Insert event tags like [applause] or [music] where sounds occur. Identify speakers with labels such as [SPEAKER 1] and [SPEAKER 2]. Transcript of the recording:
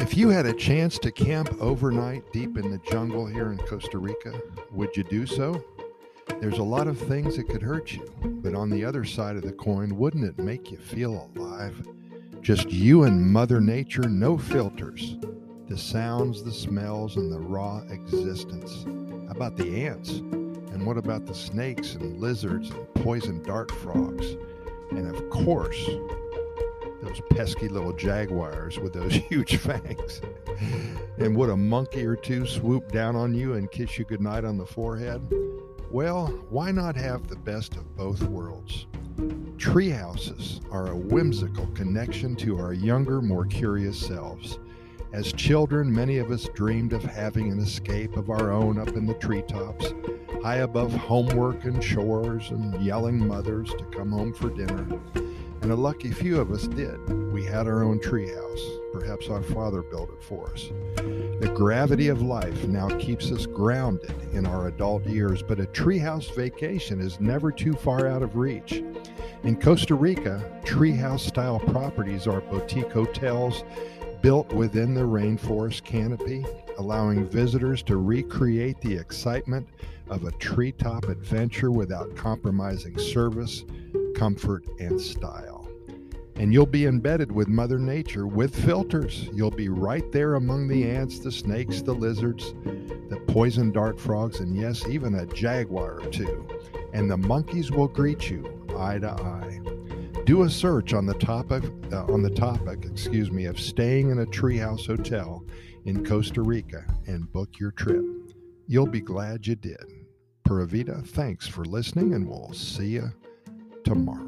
[SPEAKER 1] If you had a chance to camp overnight deep in the jungle here in Costa Rica, would you do so? There's a lot of things that could hurt you, but on the other side of the coin, wouldn't it make you feel alive? Just you and Mother Nature, no filters. The sounds, the smells, and the raw existence. How about the ants? And what about the snakes and lizards and poison dart frogs? And of course, those pesky little jaguars with those [laughs] huge fangs. and would a monkey or two swoop down on you and kiss you goodnight on the forehead? Well, why not have the best of both worlds? Treehouses are a whimsical connection to our younger, more curious selves. As children, many of us dreamed of having an escape of our own up in the treetops, high above homework and chores and yelling mothers to come home for dinner and a lucky few of us did. We had our own treehouse. Perhaps our father built it for us. The gravity of life now keeps us grounded in our adult years, but a treehouse vacation is never too far out of reach. In Costa Rica, treehouse style properties are boutique hotels built within the rainforest canopy, allowing visitors to recreate the excitement of a treetop adventure without compromising service, comfort, and style. And you'll be embedded with Mother Nature with filters. You'll be right there among the ants, the snakes, the lizards, the poison dart frogs, and yes, even a jaguar or two. And the monkeys will greet you eye to eye. Do a search on the topic uh, on the topic, excuse me, of staying in a treehouse hotel in Costa Rica and book your trip. You'll be glad you did. Pura Vida, thanks for listening, and we'll see you tomorrow.